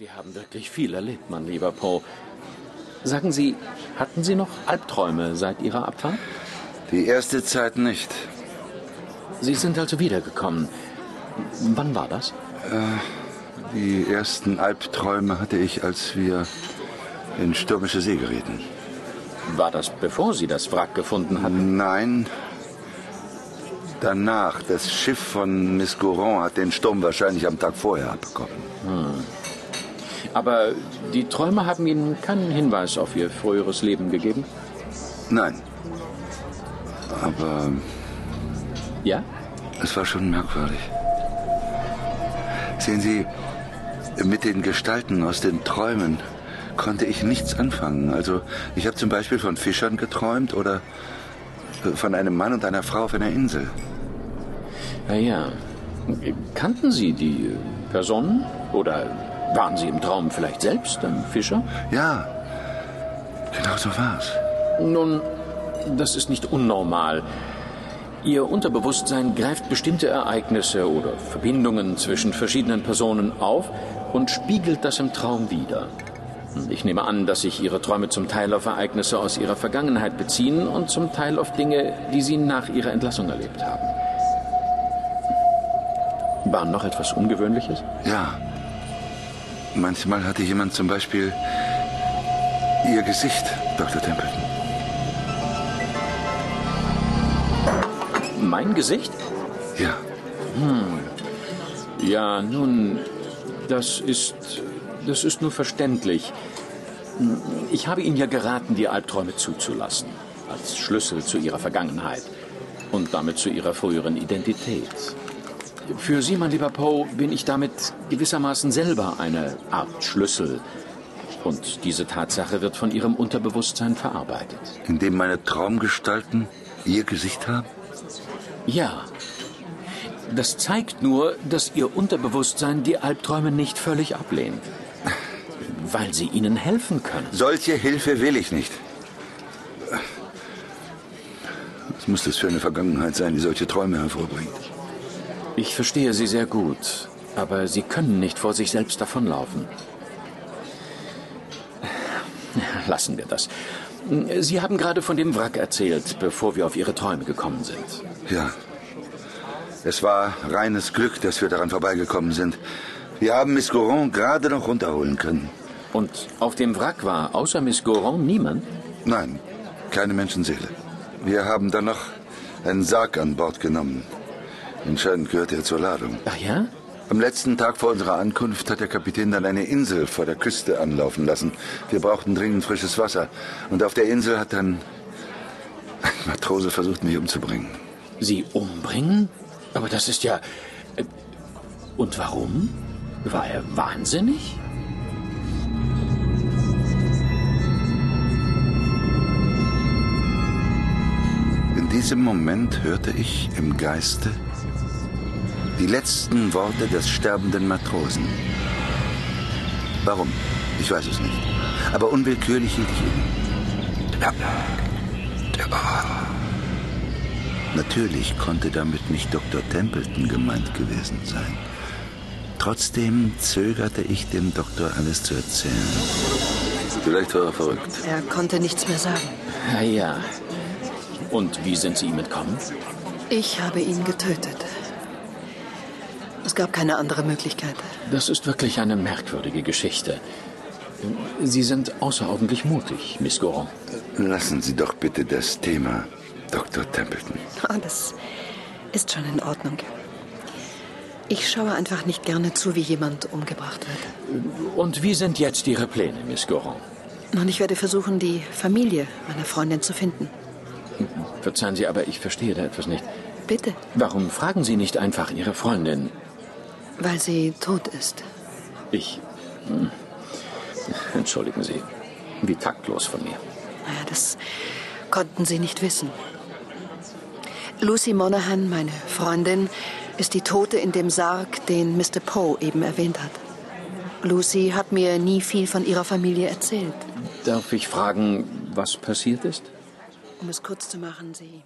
Sie haben wirklich viel erlebt, mein lieber Poe. Sagen Sie, hatten Sie noch Albträume seit Ihrer Abfahrt? Die erste Zeit nicht. Sie sind also wiedergekommen. Wann war das? Die ersten Albträume hatte ich, als wir in stürmische See gerieten. War das bevor Sie das Wrack gefunden hatten? Nein. Danach. Das Schiff von Miss Goron hat den Sturm wahrscheinlich am Tag vorher abbekommen. Aber die Träume haben Ihnen keinen Hinweis auf Ihr früheres Leben gegeben? Nein. Aber Ja? es war schon merkwürdig. Sehen Sie, mit den Gestalten aus den Träumen konnte ich nichts anfangen. Also ich habe zum Beispiel von Fischern geträumt oder von einem Mann und einer Frau auf einer Insel. Ja, ja. Kannten Sie die Personen? Oder waren Sie im Traum vielleicht selbst ein Fischer? Ja, genau so war's. Nun, das ist nicht unnormal. Ihr Unterbewusstsein greift bestimmte Ereignisse oder Verbindungen zwischen verschiedenen Personen auf und spiegelt das im Traum wider. Ich nehme an, dass sich Ihre Träume zum Teil auf Ereignisse aus Ihrer Vergangenheit beziehen und zum Teil auf Dinge, die Sie nach Ihrer Entlassung erlebt haben. War noch etwas Ungewöhnliches? Ja. Manchmal hatte jemand zum Beispiel Ihr Gesicht, Dr. Templeton. Mein Gesicht? Ja. Ja, nun, das ist. Das ist nur verständlich. Ich habe Ihnen ja geraten, die Albträume zuzulassen. Als Schlüssel zu Ihrer Vergangenheit. Und damit zu Ihrer früheren Identität. Für Sie, mein lieber Poe, bin ich damit gewissermaßen selber eine Art Schlüssel. Und diese Tatsache wird von Ihrem Unterbewusstsein verarbeitet. Indem meine Traumgestalten Ihr Gesicht haben? Ja. Das zeigt nur, dass Ihr Unterbewusstsein die Albträume nicht völlig ablehnt. Weil sie Ihnen helfen können. Solche Hilfe will ich nicht. Was muss das für eine Vergangenheit sein, die solche Träume hervorbringt? Ich verstehe Sie sehr gut, aber Sie können nicht vor sich selbst davonlaufen. Lassen wir das. Sie haben gerade von dem Wrack erzählt, bevor wir auf Ihre Träume gekommen sind. Ja. Es war reines Glück, dass wir daran vorbeigekommen sind. Wir haben Miss Goron gerade noch runterholen können. Und auf dem Wrack war außer Miss Goron niemand? Nein, keine Menschenseele. Wir haben dann noch einen Sarg an Bord genommen. Entscheidend gehört er zur Ladung. Ach ja? Am letzten Tag vor unserer Ankunft hat der Kapitän dann eine Insel vor der Küste anlaufen lassen. Wir brauchten dringend frisches Wasser. Und auf der Insel hat dann ein Matrose versucht, mich umzubringen. Sie umbringen? Aber das ist ja. äh, Und warum? War er wahnsinnig? In diesem Moment hörte ich im Geiste die letzten Worte des sterbenden Matrosen. Warum? Ich weiß es nicht. Aber unwillkürlich hielt ich ihn. Ja. Ja. Natürlich konnte damit nicht Dr. Templeton gemeint gewesen sein. Trotzdem zögerte ich dem Doktor alles zu erzählen. Vielleicht war er verrückt. Er konnte nichts mehr sagen. Ja, ja. Und wie sind Sie ihm entkommen? Ich habe ihn getötet. Es gab keine andere Möglichkeit. Das ist wirklich eine merkwürdige Geschichte. Sie sind außerordentlich mutig, Miss Goron. Lassen Sie doch bitte das Thema, Dr. Templeton. Ah, das ist schon in Ordnung. Ich schaue einfach nicht gerne zu, wie jemand umgebracht wird. Und wie sind jetzt Ihre Pläne, Miss Goron? Und ich werde versuchen, die Familie meiner Freundin zu finden. Verzeihen Sie, aber ich verstehe da etwas nicht. Bitte, Warum fragen Sie nicht einfach Ihre Freundin? Weil sie tot ist. Ich. Hm. Entschuldigen Sie. Wie taktlos von mir. Naja, das konnten sie nicht wissen. Lucy Monaghan, meine Freundin, ist die Tote in dem Sarg, den Mr. Poe eben erwähnt hat. Lucy hat mir nie viel von ihrer Familie erzählt. Darf ich fragen, was passiert ist? Um es kurz zu machen, sie